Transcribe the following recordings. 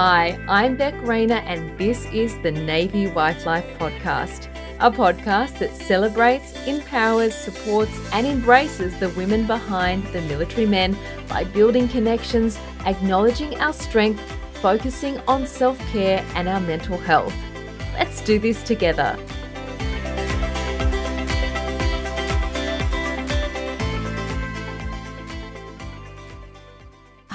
Hi, I'm Beck Rayner, and this is the Navy Wife Life Podcast, a podcast that celebrates, empowers, supports, and embraces the women behind the military men by building connections, acknowledging our strength, focusing on self care and our mental health. Let's do this together.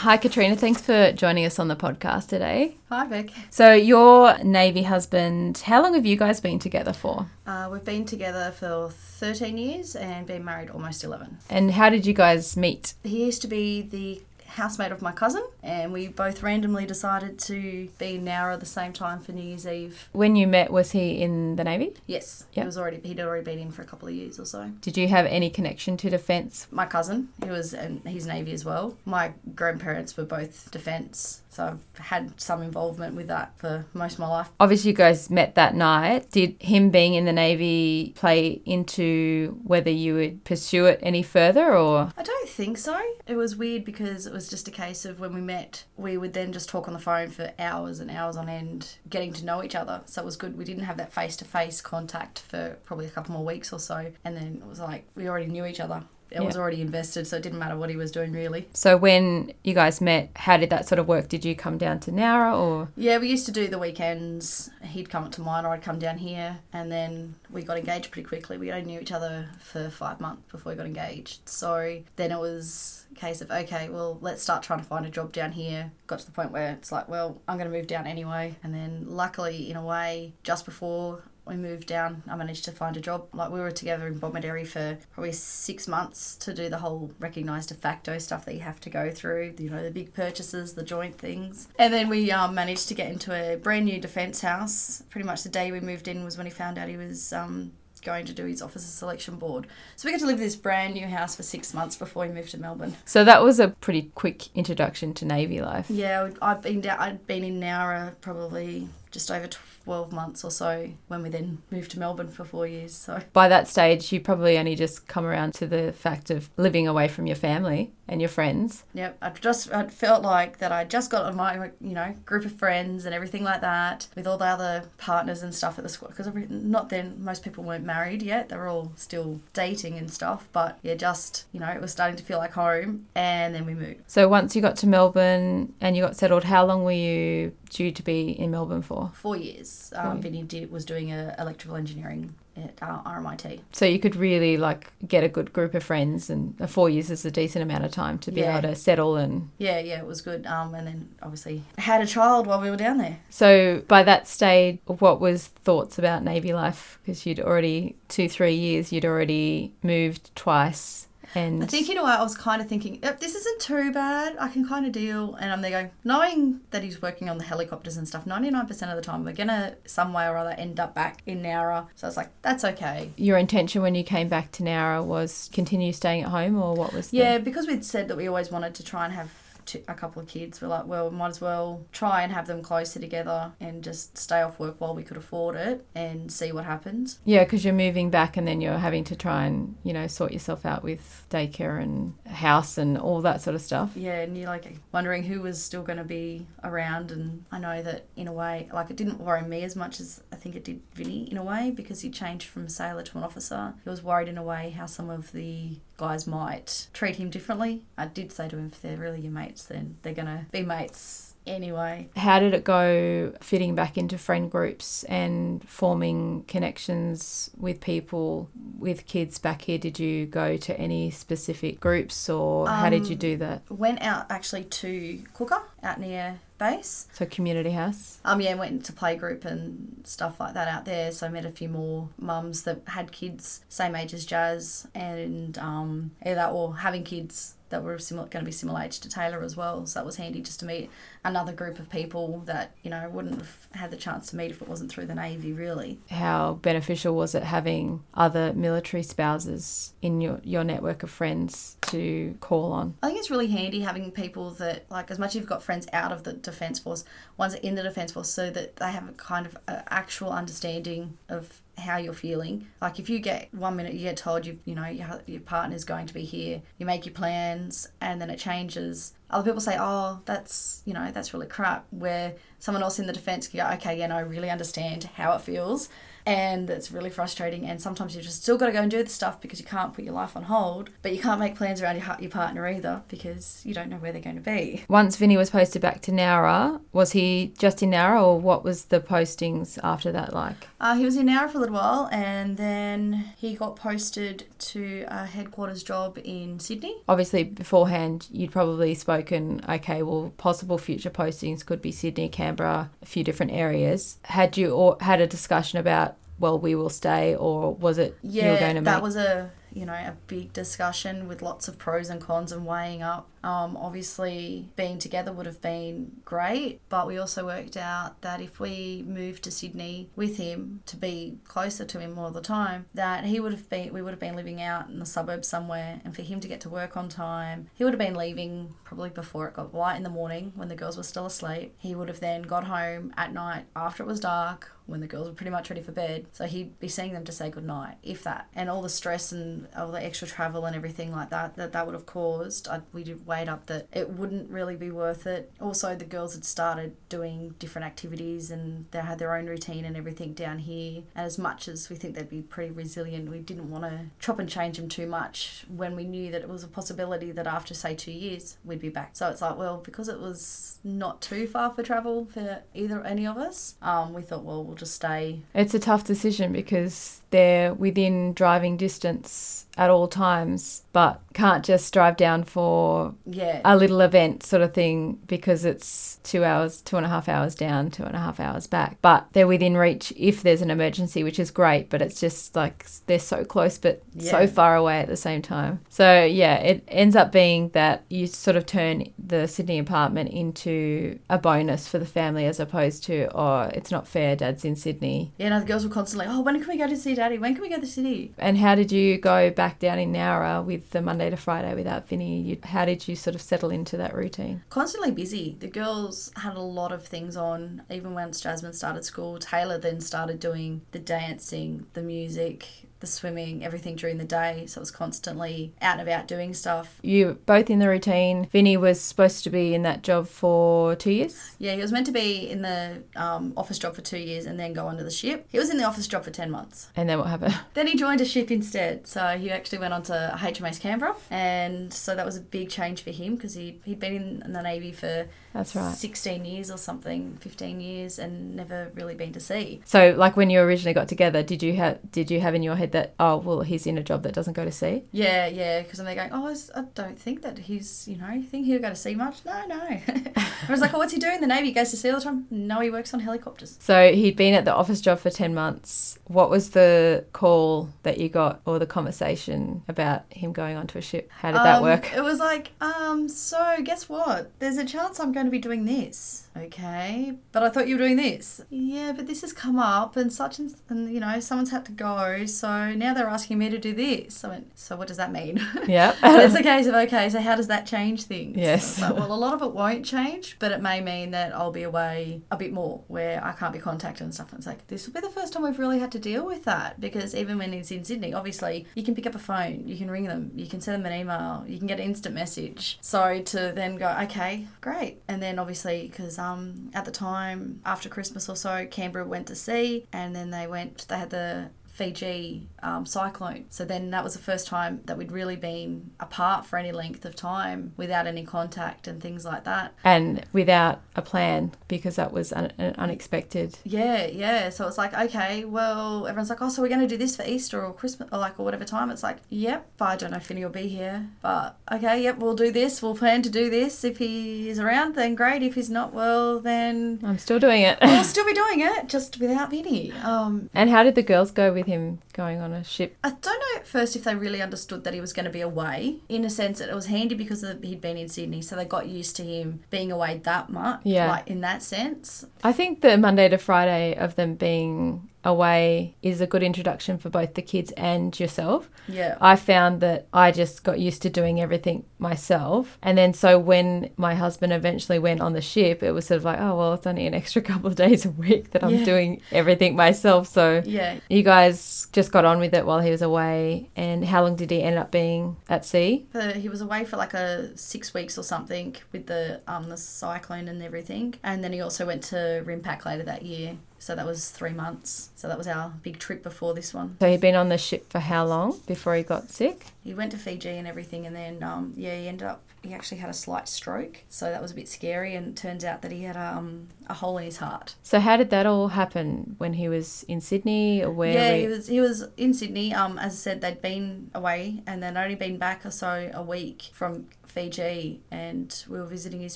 Hi, Katrina. Thanks for joining us on the podcast today. Hi, Vic. So, your Navy husband, how long have you guys been together for? Uh, we've been together for 13 years and been married almost 11. And how did you guys meet? He used to be the housemate of my cousin, and we both randomly decided to be in Nowra at the same time for New Year's Eve. When you met, was he in the Navy? Yes, Yep. he was already he'd already been in for a couple of years or so. Did you have any connection to defence? My cousin, he was and he's Navy as well. My grandparents were both defence, so I've had some involvement with that for most of my life. Obviously, you guys met that night. Did him being in the Navy play into whether you would pursue it any further or? I don't think so. It was weird because it was just a case of when we met, we would then just talk on the phone for hours and hours on end, getting to know each other. So it was good. We didn't have that face to face contact for probably a couple more weeks or so. And then it was like we already knew each other. It was already invested, so it didn't matter what he was doing really. So, when you guys met, how did that sort of work? Did you come down to Nowra or? Yeah, we used to do the weekends. He'd come up to mine, or I'd come down here, and then we got engaged pretty quickly. We only knew each other for five months before we got engaged. So then it was a case of okay, well, let's start trying to find a job down here. Got to the point where it's like, well, I'm going to move down anyway. And then luckily, in a way, just before we moved down, I managed to find a job. Like we were together in Bomaderry for probably six months to do the whole recognised de facto stuff that you have to go through. You know, the big purchases, the joint things. And then we um, managed to get into a brand new defence house. Pretty much the day we moved in was when he found out he was um, going to do his officer selection board. So we got to live in this brand new house for six months before we moved to Melbourne. So, that was a pretty quick introduction to Navy life. Yeah, I've been down, I'd been in Nowra probably just over 12 months or so when we then moved to Melbourne for four years. So By that stage, you probably only just come around to the fact of living away from your family and your friends. Yep, I just I felt like that I just got my you know group of friends and everything like that with all the other partners and stuff at the school because not then most people weren't married yet they were all still dating and stuff but yeah just you know it was starting to feel like home and then we moved So, once you got to Melbourne and you got settled, how long were you due to be in Melbourne for? four years um, Vinny did was doing a electrical engineering at uh, RMIT So you could really like get a good group of friends, and uh, four years is a decent amount of time to be Yeah. able to settle. And yeah yeah it was good um and then obviously had a child while we were down there so by that stage, what was thoughts about Navy life? Because you'd already two three years, you'd already moved twice, and I think in a way I was kind of thinking, this isn't too bad. I can kind of deal. And I'm there going, knowing that he's working on the helicopters and stuff, 99% of the time we're going to some way or other end up back in Nowra. So I was like, that's okay. your intention when you came back to Nowra was continue staying at home, or what was? the- Yeah, because we'd said that we always wanted to try and have two, a couple of kids. We're like, well, might as well try and have them closer together and just stay off work while we could afford it and see what happens. Yeah, because you're moving back and then you're having to try and, you know, sort yourself out with daycare and house and all that sort of stuff. Yeah, and you're like wondering who was still going to be around. And I know that in a way, like it didn't worry me as much as I think it did Vinny in a way because he changed from a sailor to an officer. He was worried in a way how some of the guys might treat him differently. I did say to him, if they're really your mates, then they're going to be mates anyway. How did it go fitting back into friend groups and forming connections with people with kids back here? Did you go to any specific groups or how did you do that? Went out actually to Cooker out near base. So, community house? Um, yeah, went into playgroup and stuff like that out there. So I met a few more mums that had kids same age as Jazz, and um, either or having kids that were similar, going to be similar age to Taylor as well. So that was handy just to meet another group of people that you know wouldn't have had the chance to meet if it wasn't through the Navy, really. How beneficial was it having other military spouses in your, your network of friends to call on? I think it's really handy having people that, like, as much as you've got friends out of the Defence Force, ones in the Defence Force, so that they have a kind of a actual understanding of how you're feeling. Like if you get one minute you get told you you know your, your partner's going to be here, you make your plans and then it changes. Other people say, "Oh, that's you know that's really crap." Where someone else in the defense can go, "Okay, yeah, no, I really understand how it feels." And it's really frustrating. And sometimes you've just still got to go and do the stuff because you can't put your life on hold, but you can't make plans around your, your partner either because you don't know where they're going to be. Once Vinny was posted back to Nowra, was he just in Nowra or what was the postings after that like? Uh, he was in Nowra for a little while and then he got posted to a headquarters job in Sydney. Obviously, beforehand, you'd probably spoken, okay, well, possible future postings could be Sydney, Canberra, a few different areas. Had you or had a discussion about well, we will stay, or was it yeah, you were going to that make? was a you know a big discussion with lots of pros and cons and weighing up. Um, obviously, being together would have been great, but we also worked out that if we moved to Sydney with him to be closer to him all the time, that he would have been we would have been living out in the suburbs somewhere, and for him to get to work on time, he would have been leaving probably before it got light in the morning when the girls were still asleep. He would have then got home at night after it was dark when the girls were pretty much ready for bed. So he'd be seeing them to say goodnight, if that. And all the stress and all the extra travel and everything like that that that would have caused, I, we did weighed up that it wouldn't really be worth it. Also, the girls had started doing different activities and they had their own routine and everything down here. And as much as we think they'd be pretty resilient, we didn't want to chop and change them too much when we knew that it was a possibility that after, say, two years, we'd be back. So it's like, well, because it was not too far for travel for either any of us, um, we thought, well, we'll just stay. It's a tough decision because they're within driving distance at all times, but can't just drive down for Yeah. a little event sort of thing because it's two hours, two and a half hours down, two and a half hours back. But they're within reach if there's an emergency, which is great, but it's just like they're so close but so far away at the same time. So, yeah, it ends up being that you sort of turn the Sydney apartment into a bonus for the family as opposed to, oh, it's not fair, dad's in Sydney. yeah, no, the girls were constantly, oh, when can we go to see daddy? When can we go to the city? And how did you go back down in Nowra with the Monday to Friday without Vinny? You, how did you sort of settle into that routine? constantly busy. The girls had a lot of things on. Even once Jasmine started school, Taylor then started doing the dancing, the music, the swimming, everything during the day. So it was constantly out and about doing stuff. You were both in the routine. Vinny was supposed to be in that job for two years. Yeah, he was meant to be in the um, office job for two years and then go onto the ship. He was in the office job for 10 months. And then what happened? Then he joined a ship instead. So he actually went on to HMAS Canberra. And so that was a big change for him because he, he'd been in the Navy for That's right. 16 years or something, 15 years, and never really been to sea. So, like when you originally got together, did you have did you have in your head that oh well he's in a job that doesn't go to sea? Yeah, yeah, because then they're going, oh, I don't think that he's, you know, you think he'll go to sea much? No, no. I was like, oh, what's he doing in the Navy? He goes to sea all the time? No, he works on helicopters. So he'd been at the office job for ten months. What was the call that you got or the conversation about him going onto a ship? How did that Um, work? It was like, um, so guess what? There's a chance I'm going to be doing this. Okay, but I thought you were doing this. Yeah, but this has come up and such and, and you know, someone's had to go, so now they're asking me to do this. I went, so what does that mean? Yeah. It's a case of okay, so how does that change things? Yes. It's like, well, a lot of it won't change, but it may mean that I'll be away a bit more, where I can't be contacted and stuff. And it's like this will be the first time we've really had to deal with that because even when he's in Sydney, obviously you can pick up a phone, you can ring them, you can send them an email, you can get an instant message. So to then go, okay, great, and then obviously because um at the time after Christmas or so, Canberra went to sea, and then they went, they had the Fiji um, cyclone. So then that was the first time that we'd really been apart for any length of time without any contact and things like that. and without a plan because that was un- an unexpected. Yeah, yeah. So it's like, okay, well, everyone's like, oh, so we're going to do this for Easter or Christmas or like or whatever time. It's like, yep, but I don't know if Vinny will be here. But okay, yep, we'll do this. We'll plan to do this. If he is around, then great. If he's not, well, then I'm still doing it. we'll still be doing it, just without Vinny. Um, and how did the girls go with him going on a ship? I don't know at first if they really understood that he was going to be away. In a sense, that it was handy because of, he'd been in Sydney, so they got used to him being away that much. Yeah. Like in that sense. I think the Monday to Friday of them being away is a good introduction for both the kids and yourself. Yeah. I found that I just got used to doing everything myself. And then so when my husband eventually went on the ship, it was sort of like, oh, well, it's only an extra couple of days a week that I'm Yeah. doing everything myself. So yeah. you guys just got on with it while he was away. And how long did he end up being at sea? He was away for like a six weeks or something with the um the cyclone and everything, and then he also went to RIMPAC later that year. So that was three months. So that was our big trip before this one. So he'd been on the ship for how long before he got sick? He went to Fiji and everything, and then um, yeah, he ended up he actually had a slight stroke, so that was a bit scary. And it turns out that he had um, a hole in his heart. So how did that all happen when he was in Sydney or where? yeah, we- he was he was in Sydney. Um, as I said, they'd been away and they'd only been back or so a week from Fiji, and we were visiting his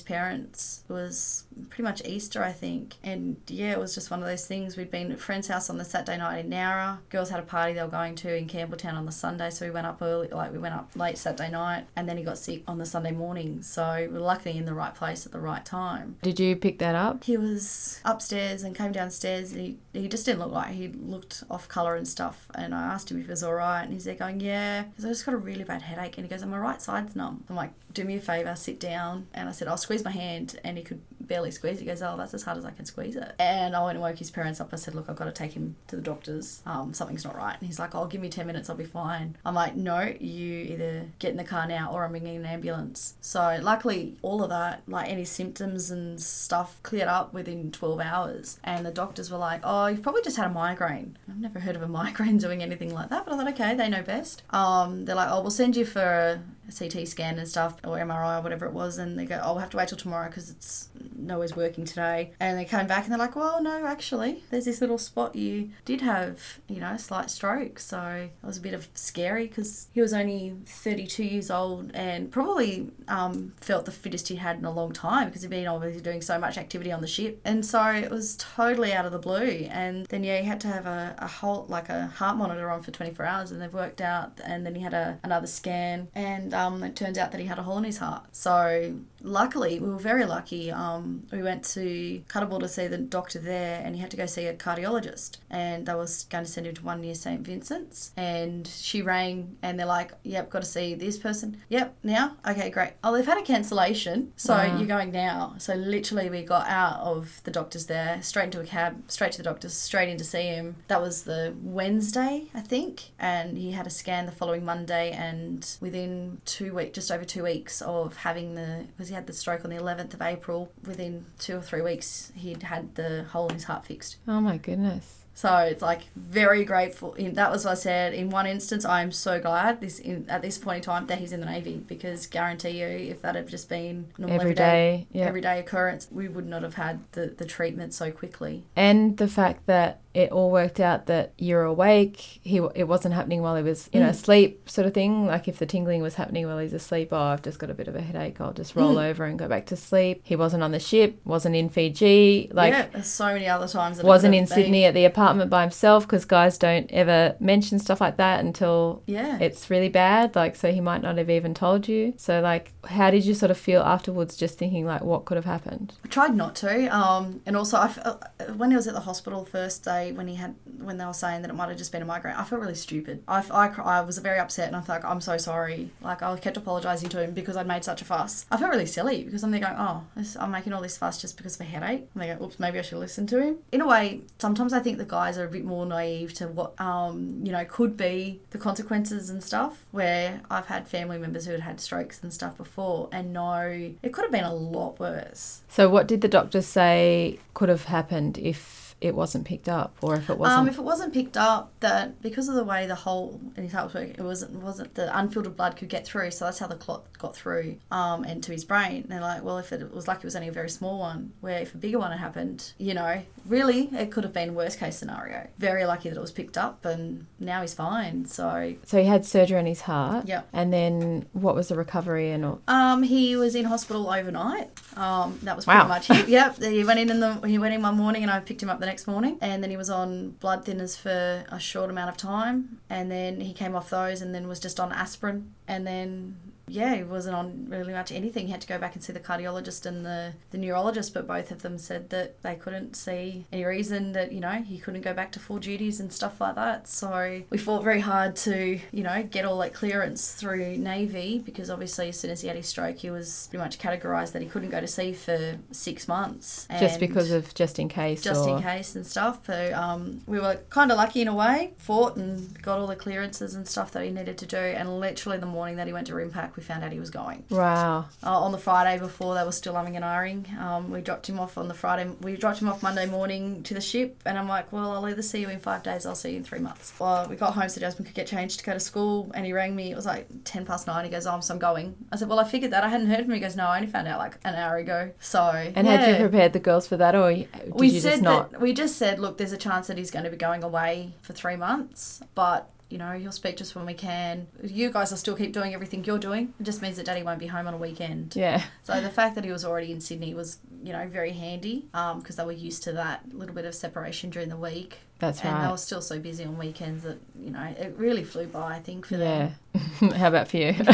parents. It was pretty much Easter, I think, and yeah, it was just one of those things. We'd been at a friend's house on the Saturday night in Nowra. Girls had a party they were going to in Campbelltown on the Sunday, so we went up early, like we went up late Saturday night, and then he got sick on the Sunday morning. So we were luckily in the right place at the right time. Did you pick that up? He was upstairs and came downstairs. And he, he just didn't look like he looked off colour and stuff. And I asked him if he was all right, and he's there going, "Yeah." Because I just got a really bad headache, and he goes, "And my right side's numb." I'm like, "Do me a favour, sit down." And I said, "I'll squeeze my hand," and he could barely squeeze. He goes, "Oh, that's as hard as I can squeeze it." And I went and woke his parents up. I said, "Look, I've got to take him to the doctors. Um, something's not right." And he's like, "Oh, give me ten minutes, I'll be fine." I'm like, "No, you either get in the car now, or I'm ringing an ambulance." So luckily, all of that, like any symptoms and stuff, cleared up within 12 hours. And the doctors were like, "Oh, you've probably just had a migraine." I've never heard of a migraine doing anything like that, but I thought, okay, they know best. Um, they're like, "Oh, we'll send you for a CT scan and stuff, or MRI, or whatever it was." And they go, "Oh, we'll have to wait till tomorrow because it's nowhere's working today." And they came back and they're like, "Well, no, actually, there's this little spot you did have, you know, slight stroke." So it was a bit of scary because he was only 32 years old and probably um, felt the fittest he had in a long time because he'd been obviously doing so much activity on the ship. And so it was totally out of the blue. And then yeah, he had to have a, a whole like a heart monitor on for 24 hours, and they've worked out. And then he had a another scan, and um, it turns out that he had a hole in his heart. So luckily, we were very lucky. Um, we went to Kuttabul to see the doctor there, and he had to go see a cardiologist. And they was going to send him to one near St Vincent's. And she rang, and they're like, "Yep, got to see this person. Yep, now. Okay, great. Oh, they've had a cancellation, so Wow. you're going now." So literally, we got out of the doctor's there, straight into a cab, straight to the doctor's, straight in to see him. That was the Wednesday, I think, and he had a scan the following Monday, and within two weeks, just over two weeks of having the, because he had the stroke on the 11th of April, within two or three weeks, he'd had the hole in his heart fixed. Oh my goodness. So it's like very grateful. In, that was what I said. In one instance, I am so glad this in, at this point in time that he's in the navy because guarantee you, if that had just been normal Every everyday, day. Yeah. everyday occurrence, we would not have had the, the treatment so quickly. and the fact that it all worked out that you're awake he it wasn't happening while he was you know Mm. asleep sort of thing like if the tingling was happening while he's asleep oh i've just got a bit of a headache i'll just roll Mm. over and go back to sleep he wasn't on the ship wasn't in fiji like yeah, there's so many other times that wasn't in been. sydney at the apartment by himself because guys don't ever mention stuff like that until Yeah. it's really bad like so he might not have even told you so like how did you sort of feel afterwards just thinking like what could have happened I tried not to. Um, and also, I felt, when he was at the hospital first day, when he had when they were saying that it might have just been a migraine, I felt really stupid. I, I, I was very upset, and I felt like I'm so sorry. Like I kept apologising to him because I'd made such a fuss. I felt really silly because I'm there going, oh, this, I'm making all this fuss just because of a headache. And they go, oops, maybe I should listen to him. In a way, sometimes I think the guys are a bit more naive to what um, you know could be the consequences and stuff. Where I've had family members who had had strokes and stuff before, and know it could have been a lot worse. so what did the doctor say could have happened if it wasn't picked up or if it wasn't Um, if it wasn't picked up, that because of the way the hole in his heart was working, it wasn't wasn't the unfiltered blood could get through, so that's how the clot got through um, and to his brain. And they're like, well, if it was like it was only a very small one, where if a bigger one had happened, you know, really it could have been worst case scenario. Very lucky that it was picked up, and now he's fine. So So he had surgery on his heart. Yeah. And then what was the recovery and all? Um, he was in hospital overnight. Um, that was pretty Wow. much it. Yep, he went in in the he went in one morning, and I picked him up the next morning, and then he was on blood thinners for a short amount of time, and then he came off those, and then was just on aspirin, and then yeah, he wasn't on really much anything. He had to go back and see the cardiologist and the, the neurologist, but both of them said that they couldn't see any reason that, you know, he couldn't go back to full duties and stuff like that. So we fought very hard to, you know, get all that clearance through Navy because obviously as soon as he had his stroke, he was pretty much categorised that he couldn't go to sea for six months. Just because of just in case. just or... in case and stuff. But um, we were kind of lucky in a way, fought and got all the clearances and stuff that he needed to do. And literally the morning that he went to RIMPAC, we found out he was going. Wow. Uh, on the Friday before they were still umming and ahhing, um, we dropped him off on the Friday. We dropped him off Monday morning to the ship, and I'm like, well, I'll either see you in five days, I'll see you in three months. Well, we got home so Jasmine could get changed to go to school, and he rang me. It was like ten past nine. He goes, oh, so I'm going. I said, well, I figured that. I hadn't heard from him. He goes, no, I only found out like an hour ago. So And had you prepared the girls for that, or did we you just not? we just said, look, there's a chance that he's going to be going away for three months, but you know, he'll speak to us when we can. You guys will still keep doing everything you're doing. It just means that Daddy won't be home on a weekend. Yeah. So the fact that he was already in Sydney was, you know, very handy um, because they were used to that little bit of separation during the week. That's right. and they were still so busy on weekends that, you know, it really flew by, I think, for Yeah. them. How about for you?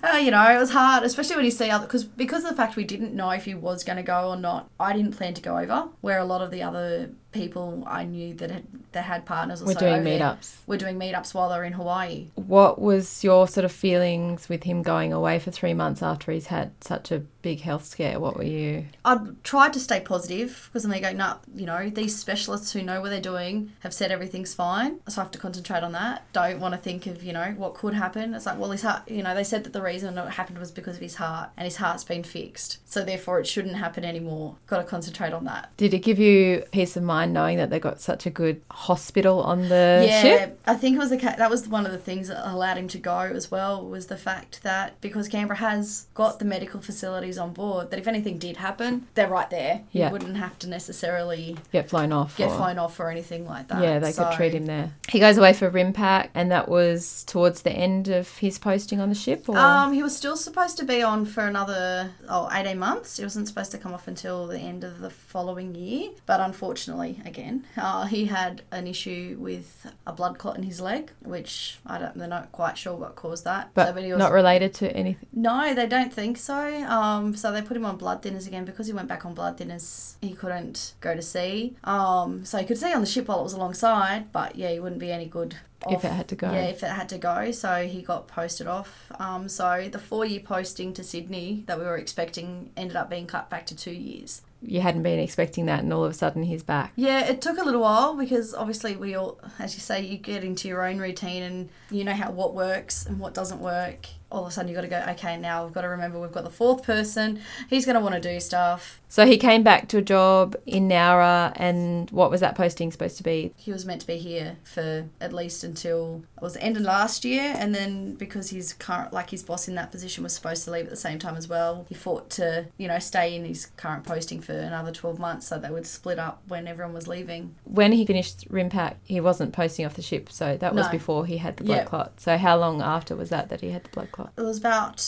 Uh, you know, it was hard, especially when you see other because because of the fact we didn't know if he was going to go or not. I didn't plan to go over. Where a lot of the other people I knew that had that had partners or We're so doing there meetups. were doing meetups while they're in Hawaii. What was your sort of feelings with him going away for three months after he's had such a big health scare? What were you? I tried to stay positive because then they go, no, you know, these specialists who know what they're doing have said everything's fine. So I have to concentrate on that. Don't want to think of, you know, what could happen. It's like, well, his heart, you know, they said that the reason it happened was because of his heart and his heart's been fixed. So therefore it shouldn't happen anymore. Got to concentrate on that. Did it give you peace of mind knowing that they got such a good hospital on the yeah, ship? I think it was the ca- that was one of the things that allowed him to go as well was the fact that because Canberra has got the medical facilities on board, that if anything did happen, they're right there. He Yeah. wouldn't have to necessarily Get flown off. get or- flown off or anything like that. Yeah, they So- could treat him there. He goes away for RIMPAC, and that was towards the end of his posting on the ship, or Um, he was still supposed to be on for another oh, 18 months. He wasn't supposed to come off until the end of the following year. But unfortunately, again, uh, he had an issue with a blood clot in his leg, which I don't, they're not quite sure what caused that. but, So, he was, not related to anything. No, they don't think so. Um, so they put him on blood thinners again because he went back on blood thinners. He couldn't go to sea. Um, so he could see on the ship while it was alongside, but yeah, he wouldn't be any good If it had to go. Yeah, if it had to go. So he got posted off. Um, so the four-year posting to Sydney that we were expecting ended up being cut back to two years. You hadn't been expecting that, and all of a sudden he's back. Yeah, it took a little while because obviously we all, as you say, you get into your own routine and you know how what works and what doesn't work. All of a sudden, you got to go. Okay, now we've got to remember we've got the fourth person. He's going to want to do stuff. So he came back to a job in Nowra, and what was that posting supposed to be? He was meant to be here for at least until it was the end of last year, and then because his current, like his boss in that position, was supposed to leave at the same time as well, he fought to you know stay in his current posting for another twelve months, so they would split up when everyone was leaving. When he finished RIMPAC, he wasn't posting off the ship, so that was No. before he had the blood Yeah. clot. So how long after was that that he had the blood clot? It was about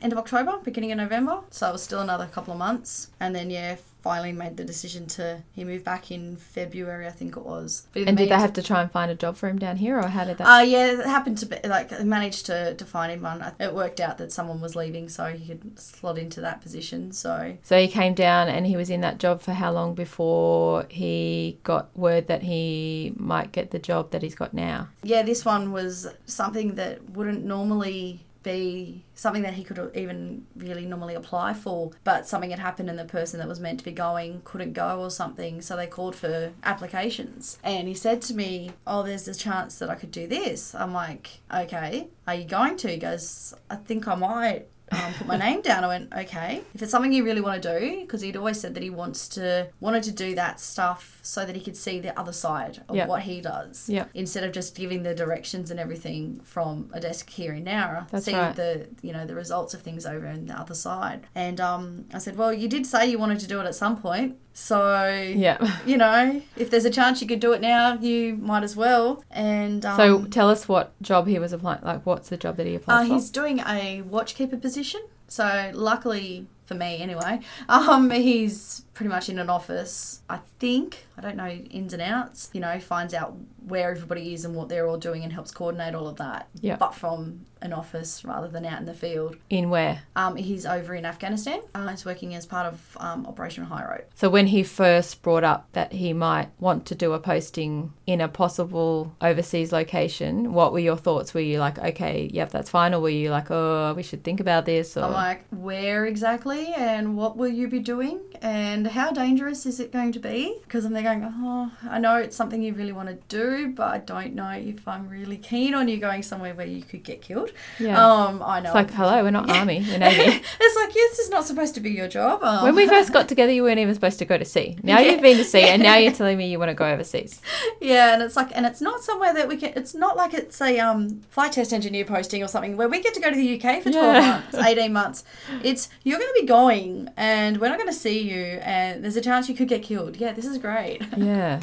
end of October, beginning of November, so it was still another couple of months, and then yeah, finally made the decision to he moved back in February, I think it was. But And did they have to try and find a job for him down here, or how did that? Uh, yeah, it happened to be like managed to, to find him one. It worked out that someone was leaving, so he could slot into that position. So So he came down and he was in that job for how long before he got word that he might get the job that he's got now? yeah, this one was something that wouldn't normally be something that he could even really normally apply for, but something had happened and the person that was meant to be going couldn't go or something, so they called for applications. And he said to me, "Oh, there's a chance that I could do this." I'm like, "Okay, are you going to?" He goes, "I think I might." Um, put my name down. I went, okay. If it's something you really want to do, because he'd always said that he wants to wanted to do that stuff so that he could see the other side of Yeah. what he does, Yeah. instead of just giving the directions and everything from a desk here in Nowra, That's see right. the you know the results of things over in the other side. And um, I said, well, you did say you wanted to do it at some point, so Yeah. you know if there's a chance you could do it now, you might as well. And um, so tell us what job he was applying. Like, what's the job that he uh, applied for? he's doing a watchkeeper position. So luckily for me anyway. Um, he's pretty much in an office. I think I don't know ins and outs. You know, finds out where everybody is and what they're all doing and helps coordinate all of that. Yeah. But from an office rather than out in the field. In where? Um, he's over in Afghanistan. Uh, he's working as part of um, Operation Highroad. So when he first brought up that he might want to do a posting in a possible overseas location, what were your thoughts? Were you like, okay, yep, that's fine, or were you like, oh, we should think about this? Or I'm like, where exactly and what will you be doing and how dangerous is it going to be? Because I'm there going, oh, I know it's something you really want to do, but I don't know if I'm really keen on you going somewhere where you could get killed. yeah, Um, I know. it's like, hello, we're not army, we're navy. it's like, this is not supposed to be your job. Um, when we first got together, you weren't even supposed to go to sea. Now Yeah. you've been to sea, and now you're telling me you want to go overseas. Yeah, and it's like, and it's not somewhere that we can. It's not like it's a um, flight test engineer posting or something where we get to go to the UK for twelve Yeah. months, eighteen months. It's you're going to be going, and we're not going to see you, and there's a chance you could get killed. Yeah, this is great. Yeah.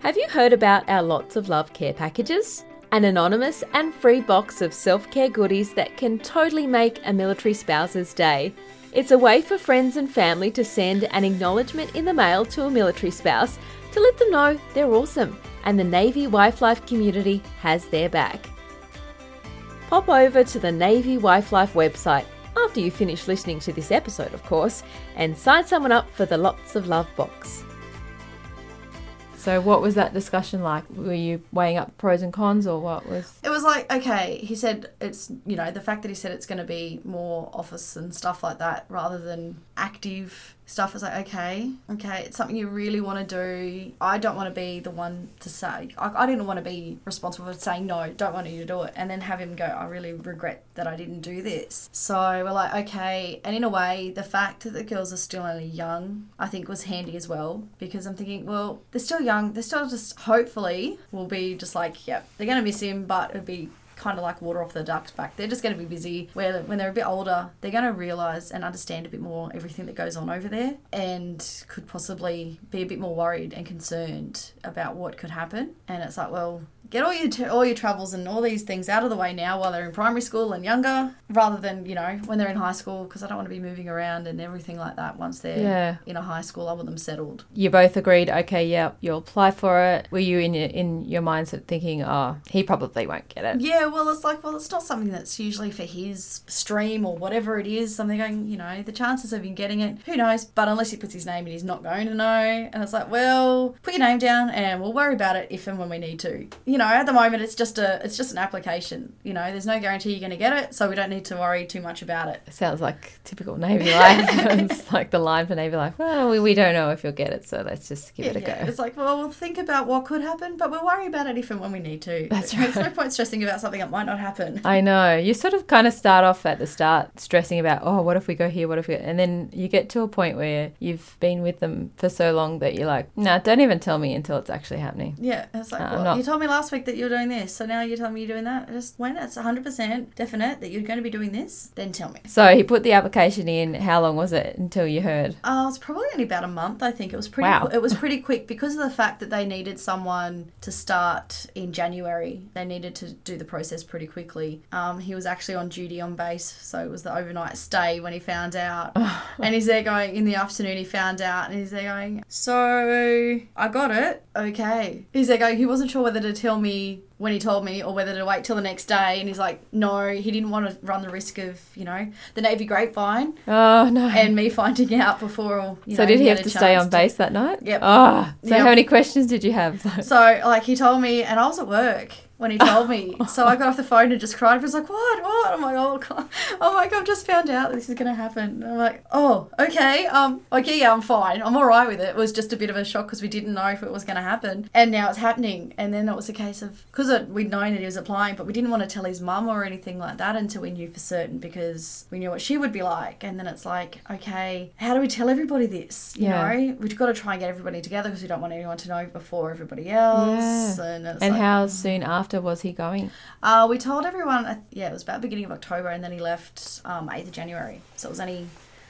Have you heard about our Lots of Love care packages? An anonymous and free box of self care goodies that can totally make a military spouse's day. It's a way for friends and family to send an acknowledgement in the mail to a military spouse to let them know they're awesome and the Navy Wife Life community has their back. Pop over to the Navy Wife Life website after you finish listening to this episode, of course, and sign someone up for the Lots of Love box. So, what was that discussion like? Were you weighing up pros and cons, or what was? It was like, okay, he said it's, you know, the fact that he said it's going to be more office and stuff like that rather than active stuff is like, okay, okay, it's something you really want to do. I don't want to be the one to say, I, I didn't want to be responsible for saying no, don't want you to do it. And then have him go, I really regret that I didn't do this. So we're like, okay. And in a way, the fact that the girls are still only young, I think was handy as well because I'm thinking, well, they're still young. They're still just, hopefully, will be just like, yep, they're going to miss him, but it'll be kind of like water off the duck's back. They're just going to be busy. Where when they're a bit older, they're going to realize and understand a bit more everything that goes on over there, and could possibly be a bit more worried and concerned about what could happen. And it's like, well, get all your t- all your travels and all these things out of the way now while they're in primary school and younger, rather than you know when they're in high school because I don't want to be moving around and everything like that once they're Yeah. in a high school. I want them settled. You both agreed. Okay, yeah, you'll apply for it. Were you in your in your mindset thinking, oh, he probably won't get it? Yeah, well, it's like, well, it's not something that's usually for his stream or whatever it is. Something going, you know, the chances of him getting it, who knows? But unless he puts his name in, he's not going to know. And it's like, well, put your name down, and we'll worry about it if and when we need to. You know, at the moment, it's just a, it's just an application. You know, there's no guarantee you're going to get it, so we don't need to worry too much about it. Sounds like typical Navy life. it's like the line for Navy life. Well, we, we don't know if you'll get it, so let's just give it a Yeah, go. It's like, well, we'll think about what could happen, but we'll worry about it if and when we need to. That's right. There's no point stressing about something that might not happen. I know. You sort of kind of start off at the start stressing about, oh, what if we go here? What if we. And then you get to a point where you've been with them for so long that you're like, nah, don't even tell me until it's actually happening. Yeah, it's like, Uh, well, not- you told me last week that you were doing this, so now you're telling me you're doing that. Just when it's 100% definite that you're going to be doing this, then tell me. So he put the application in. How long was it until you heard? Uh, was probably only about a month. I think it was pretty. Wow. It was pretty quick because of the fact that they needed someone to start in January. They needed to do the process pretty quickly. Um, he was actually on duty on base, so it was the overnight stay when he found out. and he's there going in the afternoon. He found out, and he's there going. So I got it. Okay. He's there going. He wasn't sure whether to tell me when he told me or whether to wait till the next day. And he's like, no, he didn't want to run the risk of you know the Navy grapevine Oh, no. and me finding out before. You so know, did he had have to stay on base that night? Yep. Oh, so Yep. how many questions did you have? So like he told me, and I was at work when he told me. so I got off the phone and just cried. I was like, "What? What?" I'm like, "Oh, God. oh my god, I've just found out this is gonna happen." And I'm like, "Oh, okay. Um, okay, yeah, I'm fine. I'm all right with it." It was just a bit of a shock because we didn't know if it was gonna happen, and now it's happening. And then it was a case of because we'd known that he was applying, but we didn't want to tell his mum or anything like that until we knew for certain because we knew what she would be like. And then it's like, okay, how do we tell everybody this? You Yeah. know, we've got to try and get everybody together because we don't want anyone to know before everybody else. And, it's and like, how soon after was he going? uh, we told everyone, uh, yeah, it was about beginning of October, and then he left um, 8th of January. So it was only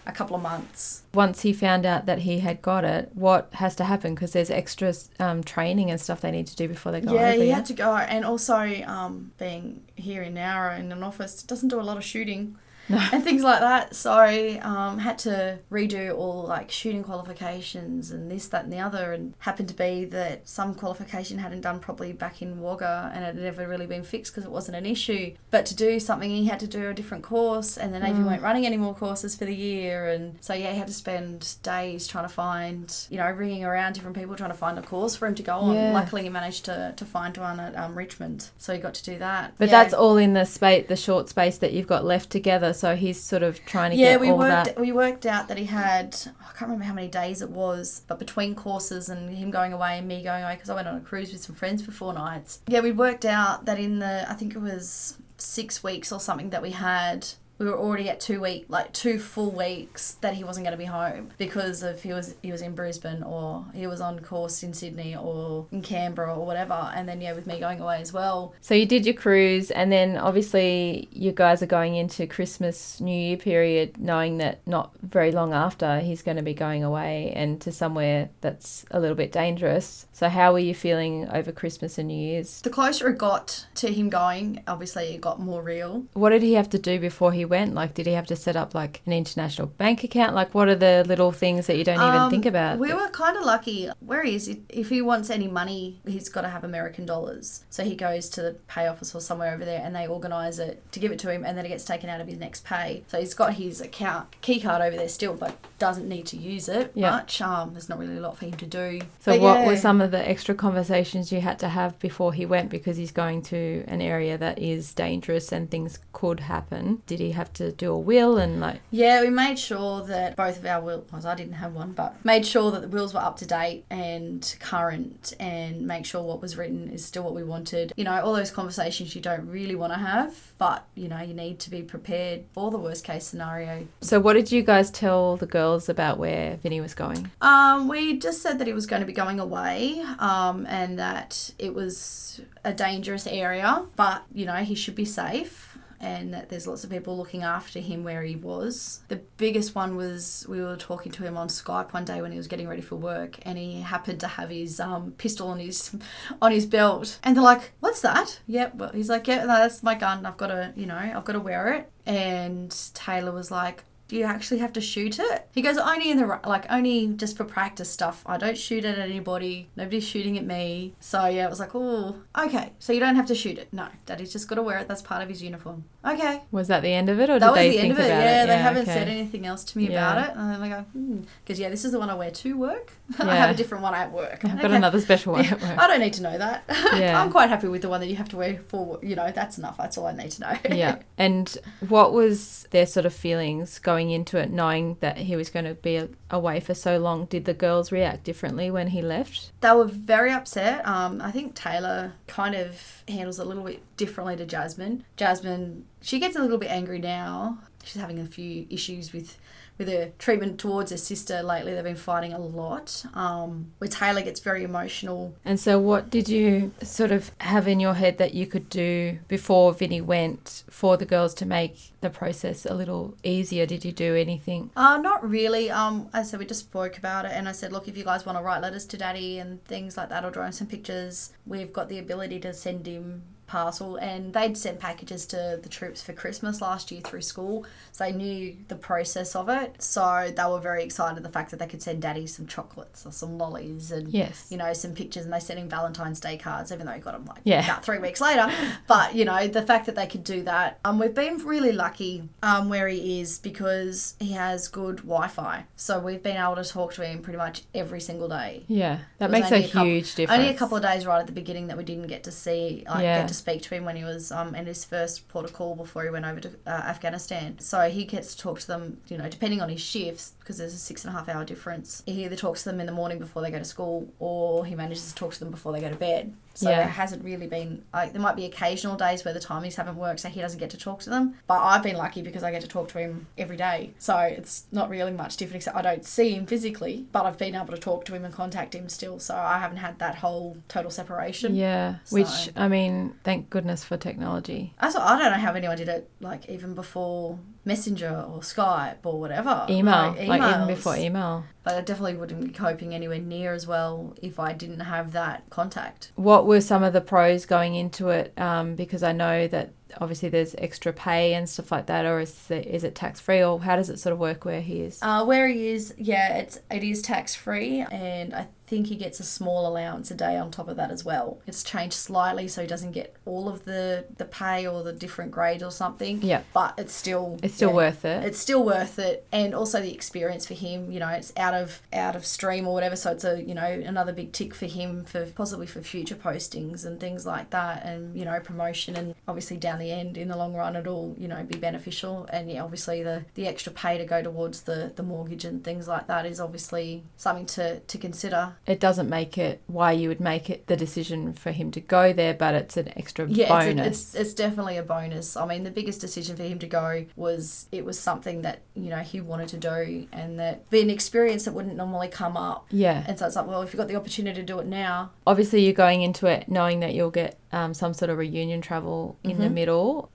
a couple of months. Once he found out that he had got it, what has to happen? Because there's extra um, training and stuff they need to do before they go yeah, over. he had to go. And also, um, being here in Nowra in an office, doesn't do a lot of shooting. and things like that. So um, had to redo all like shooting qualifications and this, that, and the other. And happened to be that some qualification hadn't done properly back in Wagga and it had never really been fixed because it wasn't an issue. But to do something, he had to do a different course, and the Navy weren't running any more courses for the year. And so yeah, he had to spend days trying to find, you know, ringing around different people trying to find a course for him to go on. Yeah. Luckily, he managed to, to find one at um, Richmond, so he got to do that. But Yeah. that's all in the space, the short space that you've got left together. So he's sort of trying to yeah, get we all worked. that. We worked out that he had. I can't remember how many days it was, but between courses and him going away and me going away because I went on a cruise with some friends for four nights. Yeah, we worked out that in the I think it was six weeks or something that we had. We were already at two week, like two full weeks that he wasn't going to be home because of he was he was in Brisbane or he was on course in Sydney or in Canberra or whatever. And then yeah, with me going away as well, So you did your cruise, and then obviously you guys are going into Christmas, New Year period, knowing that not very long after he's going to be going away and to somewhere that's a little bit dangerous. So how were you feeling over Christmas and New Year's? the closer it got to him going, obviously it got more real. What did he have to do before he went? Like, did he have to set up like an international bank account? Like, what are the little things that you don't even Um, think about? We were kind of lucky. Where he is, if he wants any money, he's got to have American dollars. So he goes to the pay office or somewhere over there and they organise it to give it to him and then it gets taken out of his next pay. So he's got his account key card over there still, but doesn't need to use it Yeah. much. Um, there's not really a lot for him to do. So, But what yeah. were some of the extra conversations you had to have before he went because he's going to an area that is dangerous and things could happen? Did he have to do a will and like, Yeah, we made sure that both of our wills, I didn't have one, but made sure that the wills were up to date and current and make sure what was written is still what we wanted. You know, all those conversations you don't really want to have, but you know, you need to be prepared for the worst case scenario. so what did you guys tell the girls about where Vinny was going? Um, we just said that he was going to be going away um, and that it was a dangerous area, but you know, he should be safe. And that there's lots of people looking after him where he was. The biggest one was we were talking to him on Skype one day when he was getting ready for work, and he happened to have his um, pistol on his on his belt. And they're like, "What's that?" Yep. Well, he's like, "Yeah, no, that's my gun. I've got to, you know, I've got to wear it." And Taylor was like, do you actually have to shoot it? He goes, only in the, like, only just for practice stuff. I don't shoot at anybody. Nobody's shooting at me. So, yeah, it was like, oh, okay. So you don't have to shoot it. No, daddy's just got to wear it. That's part of his uniform. Okay. Was that the end of it, or That did was they the end of it. Yeah, it? they haven't okay. said anything else to me Yeah. about it. And then I go, hmm. Because, yeah, this is the one I wear to work. I have a different one at work. I've got Okay. another special one Yeah, at work. I don't need to know that. Yeah. I'm quite happy with the one that you have to wear for, you know, that's enough. That's all I need to know. yeah. And what was their sort of feelings going into it, knowing that he was going to be away for so long? Did the girls react differently when he left? They were very upset. Um, I think Taylor kind of handles it a little bit differently to Jasmine. Jasmine, she gets a little bit angry now. She's having a few issues with with her treatment towards her sister lately. They've been fighting a lot. Um, where Taylor gets very emotional. And so, what did you sort of have in your head that you could do before Vinny went for the girls to make the process a little easier? Did you do anything? Uh, not really. Um, I said, we just spoke about it, and I said, look, if you guys want to write letters to Daddy and things like that, or draw him some pictures, we've got the ability to send him parcel and they'd sent packages to the troops for christmas last year through school so they knew the process of it so they were very excited the fact that they could send daddy some chocolates or some lollies and Yes. you know some pictures and they sent him valentine's day cards even though he got them like Yeah. about three weeks later but you know the fact that they could do that um we've been really lucky um where he is because he has good wi-fi so we've been able to talk to him pretty much every single day Yeah, that makes a a couple- huge difference. only a couple of days right at the beginning that we didn't get to see, like, Yeah. get to speak to him when he was um, in his first port of call before he went over to uh, Afghanistan. So he gets to talk to them, you know, depending on his shifts, because there's a six and a half hour difference. He either talks to them in the morning before they go to school, or he manages to talk to them before they go to bed. So Yeah. there hasn't really been like there might be occasional days where the timings haven't worked, so he doesn't get to talk to them. But I've been lucky because I get to talk to him every day, so it's not really much different. Except I don't see him physically, but I've been able to talk to him and contact him still. So I haven't had that whole total separation. Yeah, So- which I mean, thank goodness for technology. I I don't know how anyone did it like even before Messenger or Skype or whatever. Email, Like, like, even before email. But I definitely wouldn't be coping anywhere near as well if I didn't have that contact. What were some of the pros going into it? Um, because I know that obviously there's extra pay and stuff like that, or is the, is it tax free, or how does it sort of work where he is? Uh, where he is, yeah, it's it is tax free, and I think he gets a small allowance a day on top of that as well. It's changed slightly so he doesn't get all of the the pay or the different grades or something. Yeah. but it's still It's still yeah, worth it. It's still worth it, and also the experience for him. You know, it's out of out of stream or whatever, so it's a you know another big tick for him for possibly for future postings and things like that, and you know promotion, and obviously down the end in the long run it'll you know be beneficial, and yeah, obviously the the extra pay to go towards the the mortgage and things like that is obviously something to to consider. it doesn't make it why you would make it the decision for him to go there, but it's an extra Yeah, bonus. It's, a, it's it's definitely a bonus. I mean, the biggest decision for him to go was it was something that you know he wanted to do, and that be an experience that wouldn't normally come up. yeah. And so it's like, well, if you've got the opportunity to do it now, obviously you're going into it knowing that you'll get um, some sort of reunion travel in Mm-hmm. the middle.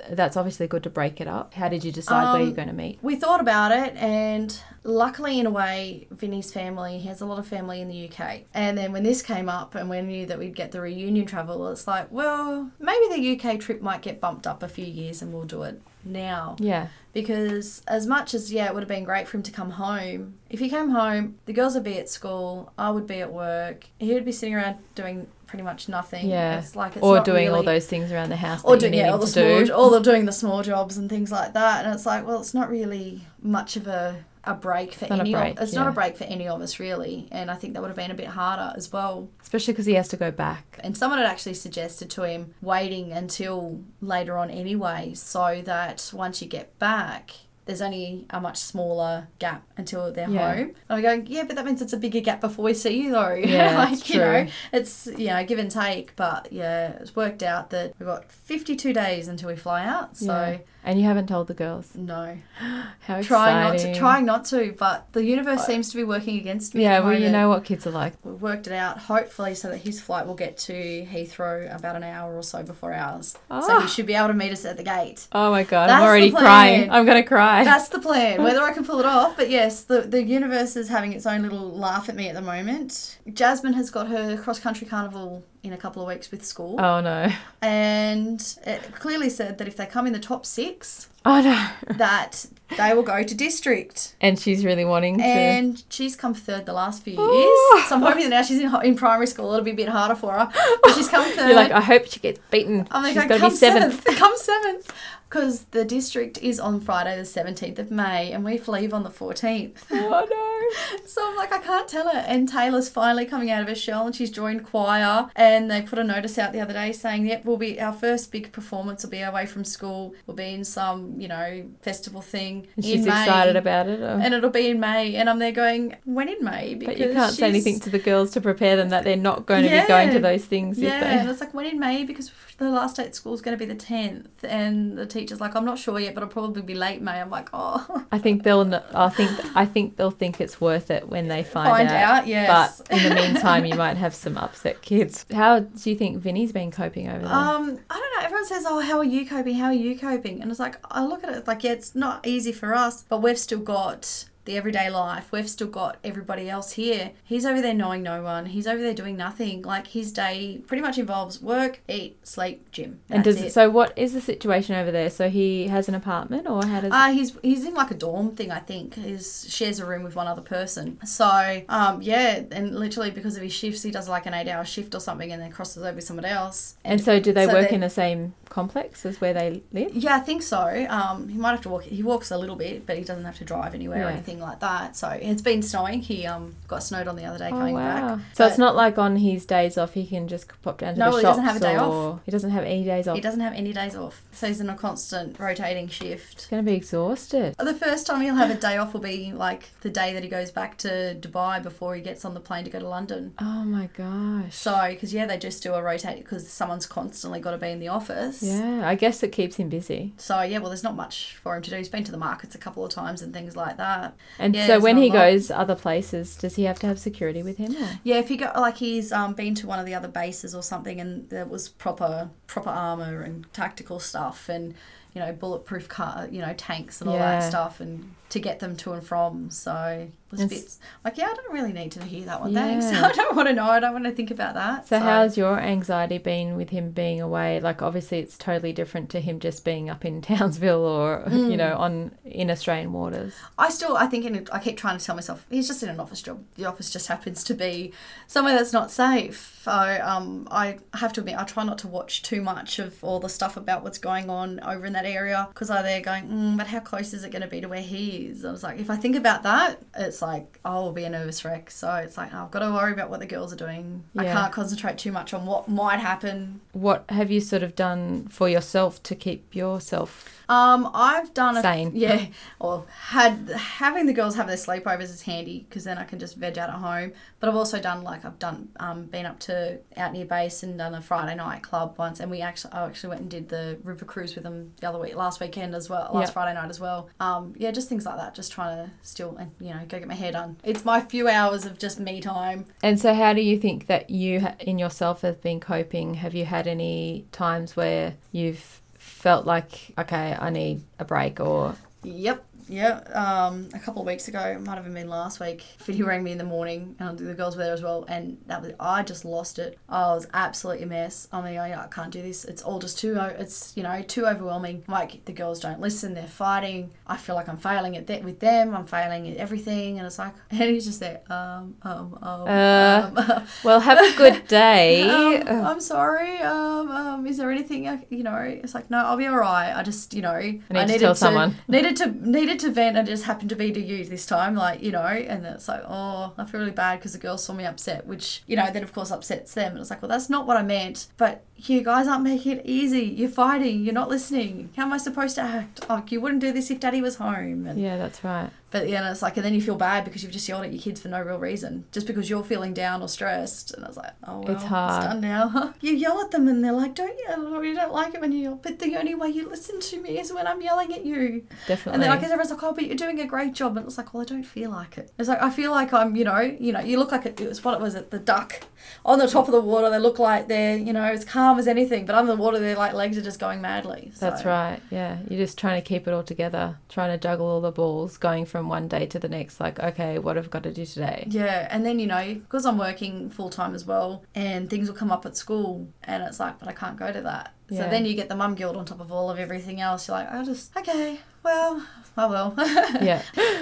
That's obviously good to break it up. How did you decide where Um, you're going to meet? we thought about it, and luckily, in a way, Vinny's family he has a lot of family in the UK. And then when this came up, and we knew that we'd get the reunion travel, it's like, well, maybe the UK trip might get bumped up a few years, and we'll do it now. Yeah, because as much as yeah it would have been great for him to come home if he came home the girls would be at school i would be at work he would be sitting around doing pretty much nothing yeah. it's like it's or doing all those things around the house. or doing yeah all the small do. all the doing the small jobs and things like that and it's like well it's not really much of a a break for not any break, of it's not a break for any of us really and i think that would have been a bit harder as well Especially because he has to go back. and someone had actually suggested to him waiting until later on anyway, so that once you get back, there's only a much smaller gap until they're Yeah. home. And I'm going, yeah, but that means it's a bigger gap before we see you, though. Yeah, like it's you know, it's you know give and take. But yeah, it's worked out that we've got 52 days until we fly out. So Yeah. And you haven't told the girls. no, How trying not to, exciting. trying not to. But the universe seems to be working against me. Yeah, well, you know what kids are like. We've worked it out, hopefully, so that his flight will get to Heathrow about an hour or so before ours. So Ah. he should be able to meet us at the gate. Oh my god, That's I'm already crying. I'm gonna cry. That's the plan. Whether I can pull it off, but yes, the, the universe is having its own little laugh at me at the moment. Jasmine has got her cross country carnival in a couple of weeks with school, oh no. and it clearly said that if they come in the top six, Oh no. that they will go to district. And she's really wanting to. And she's come third the last few years. So I'm hoping that now she's in, in primary school, it'll be a bit harder for her. But she's come 3rd You're like, I hope she gets beaten. I'm like, she's "Oh, got to come be seventh. Come seventh. Because the district is on Friday, the 17th of May, and we leave on the 14th. Oh no. So I'm like, I can't tell her. And Taylor's finally coming out of her shell and she's joined choir. And they put a notice out the other day saying, yep, we'll be our first big performance will be away from school. We'll be in some, you know, festival thing. And she's May. excited about it. or- And it'll be in May. And I'm there going, when in May? Because but you can't say anything to the girls to prepare them that they're not going to be going to those things Yeah, and it's like when in May because the last day at school is going to be the tenth, and the teacher's like, I'm not sure yet, but I'll probably be late May. I'm like, oh, I think they'll. I think. I think they'll think it's worth it when they find, find out, yes. But in the meantime, you might have some upset kids. How do you think Vinny's been coping over there? Um, I don't know. Everyone says, "Oh, how are you coping? How are you coping?" And it's like I look at it it's like, yeah, it's not easy for us, but we've still got the everyday life. We've still got everybody else here. He's over there knowing no one. He's over there doing nothing. Like his day pretty much involves work, eat, sleep, gym. and does it. so? What is the situation over there? So he has an apartment, or how does? Uh, he's he's in like a dorm thing, I think. He's shares a room with one other person. So, um, yeah, and literally because of his shifts, he does like an eight-hour shift or something, and then crosses over with someone else. and so, do they so work in the same complex as where they live? Yeah, I think so. Um, he might have to walk. He walks a little bit, but he doesn't have to drive anywhere or Yeah. Anything like that. So it's been snowing. He um got snowed on the other day Oh coming wow! back. So it's not like on his days off he can just pop down to No, the he doesn't have a day off. He doesn't have any days off. He doesn't have any days off, so he's in a constant rotating shift. He's going to be exhausted. The first time he'll have a day off will be like the day that he goes back to Dubai before he gets on the plane to go to London. Oh my gosh. So, because yeah, they just do a rotate because someone's constantly got to be in the office. Yeah, I guess it keeps him busy. So yeah, well, there's not much for him to do. He's been to the markets a couple of times and things like that. And Yeah, so when he goes other places, does he have to have security with him? Or? Yeah, if he go like he's um, been to one of the other bases or something, and there was proper proper armor and tactical stuff, and you know bulletproof car, you know tanks and all Yeah. that stuff, and to get them to and from. So was And bits like, yeah, I don't really need to hear that one. Yeah. Thanks. I don't want to know. I don't want to think about that. So, how's your anxiety been with him being away? Like, obviously, it's totally different to him just being up in Townsville or, Mm. you know, on in Australian waters. I still, I think, in I keep trying to tell myself he's just in an office job. The office just happens to be somewhere that's not safe. So um, I have to admit, I try not to watch too much of all the stuff about what's going on over in that area because I'm there going, mm, but how close is it going to be to where he is? I was like, if I think about that, it's like I will be a nervous wreck. So it's like I've got to worry about what the girls are doing. I can't concentrate too much on what might happen. What have you sort of done for yourself to keep yourself Um, I've done a Sane. yeah, or had having the girls have their sleepovers is handy because then I can just veg out at home. But I've also done like I've done um been up to out near base and done a Friday night club once, and we actually I actually went and did the river cruise with them the other week last weekend as well, last Yeah. Friday night as well. Um, yeah, just things like that. Just trying to still and you know go get my hair done. It's my few hours of just me time. And so, how do you think that you in yourself have been coping? Have you had any times where you've felt like, okay, I need a break, or Yep. Yeah, um, a couple of weeks ago, it might have been last week. Vinny rang me in the morning, and the girls were there as well, and that was I just lost it. I was absolutely a mess. I mean, I, I can't do this. It's all just too. It's you know too overwhelming. Like the girls don't listen. They're fighting. I feel like I'm failing at that with them. I'm failing at everything, and it's like, and he's just there. Um, um, um, Uh, um, well, have a good day. um, I'm sorry. Um, um, is there anything I, you know? It's like no, I'll be all right. I just you know I needed to tell someone. needed to needed to vent. and it just happened to be to you this time, like you know. And it's like oh, I feel really bad because the girls saw me upset, which you know then of course upsets them. And it's like well, that's not what I meant. But you guys aren't making it easy. You're fighting. You're not listening. How am I supposed to act? Like you wouldn't do this if Daddy was home. And, yeah, that's right. but yeah, and it's like, and then you feel bad because you've just yelled at your kids for no real reason, just because you're feeling down or stressed. And I was like, oh well, It's hard. done now. you yell at them, and they're like, don't yell, or you don't like it when you yell. But the only way you listen to me is when I'm yelling at you. Definitely. And then like everyone's like, oh, but you're doing a great job. And it's like, well, I don't feel like it. It's like I feel like I'm, you know, you know, you look like it, it was what was it, the duck on the top of the water. They look like they're, you know, it's calm as anything, but under the water, their like legs are just going madly. So. That's right. Yeah. You're just trying to keep it all together, trying to juggle all the balls, going from one day to the next. Like, okay, what have I got to do today? Yeah, and then you know, because I'm working full time as well, and things will come up at school, and it's like, but I can't go to that. Yeah. So then you get the mum guilt on top of all of everything else. You're like, I just okay, well, oh I will. yeah.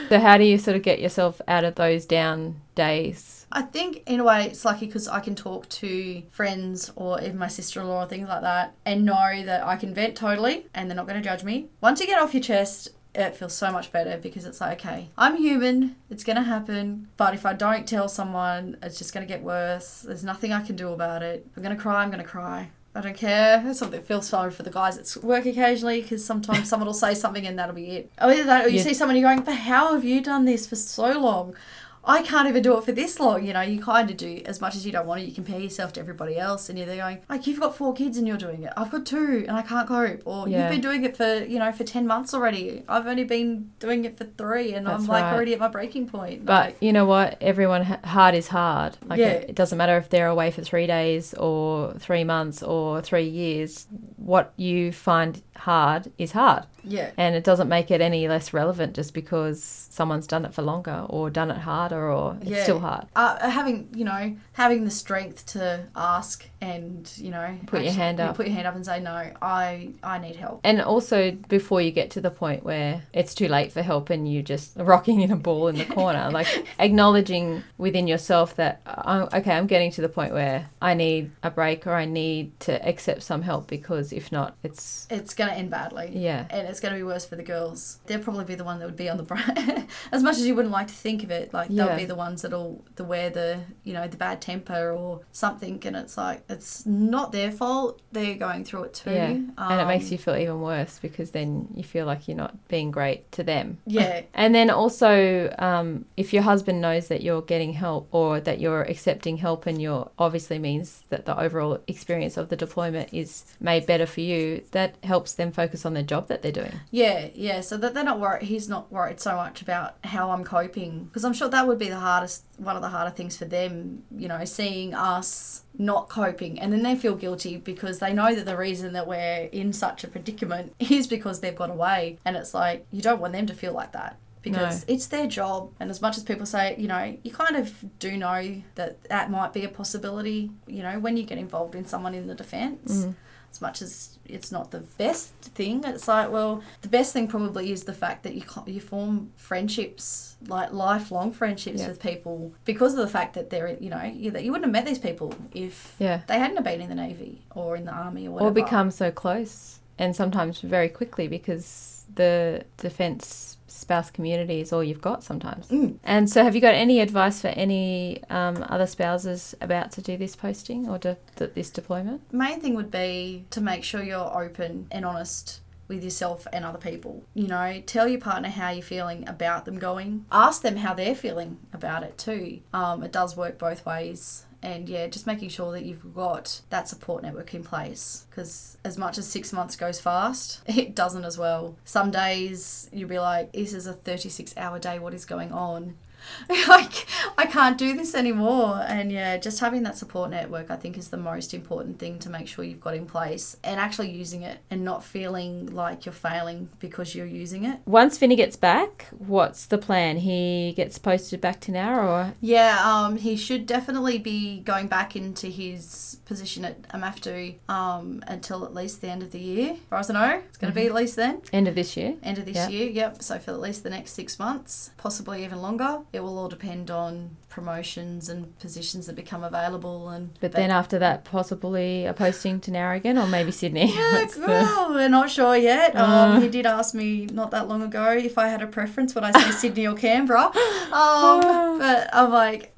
So, how do you sort of get yourself out of those down days? I think in a way it's lucky because I can talk to friends or even my sister in law or things like that and know that I can vent totally and they're not going to judge me. Once you get off your chest, it feels so much better because it's like, okay, I'm human, it's going to happen, but if I don't tell someone, it's just going to get worse. There's nothing I can do about it. If I'm going to cry, I'm going to cry. I don't care. Something feels sorry for the guys at work occasionally because sometimes someone will say something and that'll be it. Oh, or either that, or you Yeah. see someone you're going, but how have you done this for so long? I can't even do it for this long. You know, you kind of do as much as you don't want to. You compare yourself to everybody else, and you're there going, like, you've got four kids and you're doing it. I've got two and I can't cope. Or Yeah. you've been doing it for, you know, for 10 months already. I've only been doing it for three and That's I'm like right. already at my breaking point. But Like, you know what? Everyone hard is hard. Like Yeah. it, it doesn't matter if they're away for three days or three months or three years. What you find hard is hard, yeah. and it doesn't make it any less relevant just because someone's done it for longer or done it harder or it's Yeah. still hard. Uh, having you know having the strength to ask and you know Put your hand up. put your hand up and say no I I need help And also before you get to the point where it's too late for help and you're just rocking in a ball in the corner, like acknowledging within yourself that oh, okay, I'm getting to the point where I need a break or I need to accept some help because if not, it's it's gonna end badly yeah, and it's going to be worse for the girls. They'll probably be the one that would be on the brand. as much as you wouldn't like to think of it, like Yeah. they'll be the ones that'll the wear the you know the bad temper or something, and it's like it's not their fault. They're going through it too. yeah, and it makes Um, you feel even worse because then you feel like you're not being great to them. yeah And then also, um, if your husband knows that you're getting help or that you're accepting help, and you're obviously means that the overall experience of the deployment is made better for you, that helps them focus on the job that they're doing. Yeah, yeah. So that they're not worried. He's not worried so much about how I'm coping because I'm sure that would be the hardest, one of the harder things for them. You know, seeing us not coping, and then they feel guilty because they know that the reason that we're in such a predicament is because they've got away, and it's like you don't want them to feel like that. because it's their job. And as much as people say, you know, you kind of do know that that might be a possibility, you know, when you get involved in someone in the defence. Mm. As much as it's not the best thing, it's like, well, the best thing probably is the fact that you you form friendships, like lifelong friendships Yeah. with people because of the fact that they're, you know, you, that you wouldn't have met these people if Yeah. they hadn't have been in the navy or in the army or whatever. Or become so close, and sometimes very quickly because the defence spouse community is all you've got sometimes. Mm. And so, have you got any advice for any um, other spouses about to do this posting or th- this deployment? main thing would be to make sure you're open and honest with yourself and other people. You know, tell your partner how you're feeling about them going. Ask them how they're feeling about it too. Um, it does work both ways. And yeah, just making sure that you've got that support network in place. Because as much as six months goes fast, it doesn't as well. Some days you'll be like, this is a 36 hour day, what is going on? like I can't do this anymore. And yeah, just having that support network I think is the most important thing to make sure you've got in place and actually using it and not feeling like you're failing because you're using it. Once Vinny gets back, what's the plan? He gets posted back to Nowra, or Yeah, um, he should definitely be going back into his position at Amaftu um, until at least the end of the year. As far as I know, it's going to be at least then. end of this year? End of this Yeah. year, yep. So for at least the next six months, possibly even longer. It will all depend on promotions and positions that become available. And But then after that, possibly a posting to Nowra or maybe Sydney. Yeah, What's the- we're not sure yet. Uh. Um, he did ask me not that long ago if I had a preference. Would I say Sydney or Canberra? Um, but I'm like.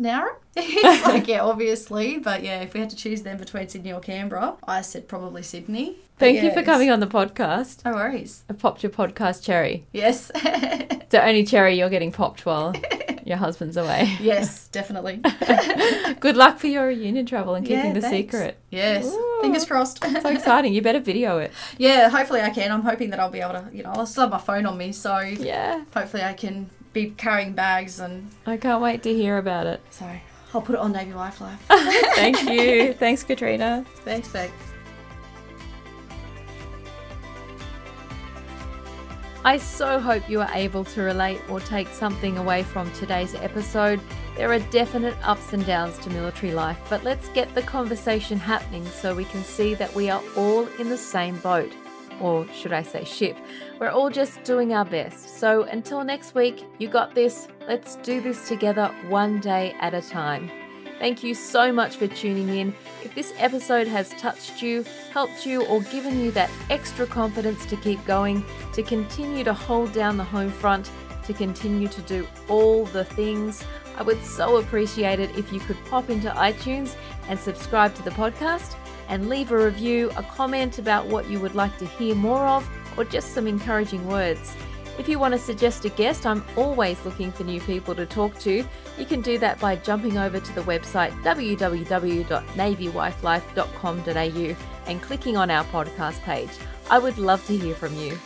He's like, yeah, obviously. But yeah, if we had to choose then between Sydney or Canberra, I said probably Sydney. Thank you for coming on the podcast. No worries. I popped your podcast cherry. Yes. The only cherry you're getting popped while your husband's away. yes, definitely. Good luck for your reunion travel and keeping Yeah, the thanks. secret. Yes. Ooh. Fingers crossed. So exciting. You better video it. yeah, hopefully I can. I'm hoping that I'll be able to, you know, I'll still have my phone on me, so Yeah. hopefully I can be carrying bags and I can't wait to hear about it. so I'll put it on Navy Wife Life. Thank you. Thanks, Katrina. Thanks, Beck. I so hope you are able to relate or take something away from today's episode. There are definite ups and downs to military life, but let's get the conversation happening so we can see that we are all in the same boat. Or should I say ship? We're all just doing our best. So until next week, you got this. Let's do this together one day at a time. Thank you so much for tuning in. If this episode has touched you, helped you, or given you that extra confidence to keep going, to continue to hold down the home front, to continue to do all the things, I would so appreciate it if you could pop into iTunes and subscribe to the podcast and leave a review, a comment about what you would like to hear more of, or just some encouraging words. If you want to suggest a guest, I'm always looking for new people to talk to. You can do that by jumping over to the website www.navywifelife.com.au and clicking on our podcast page. I would love to hear from you.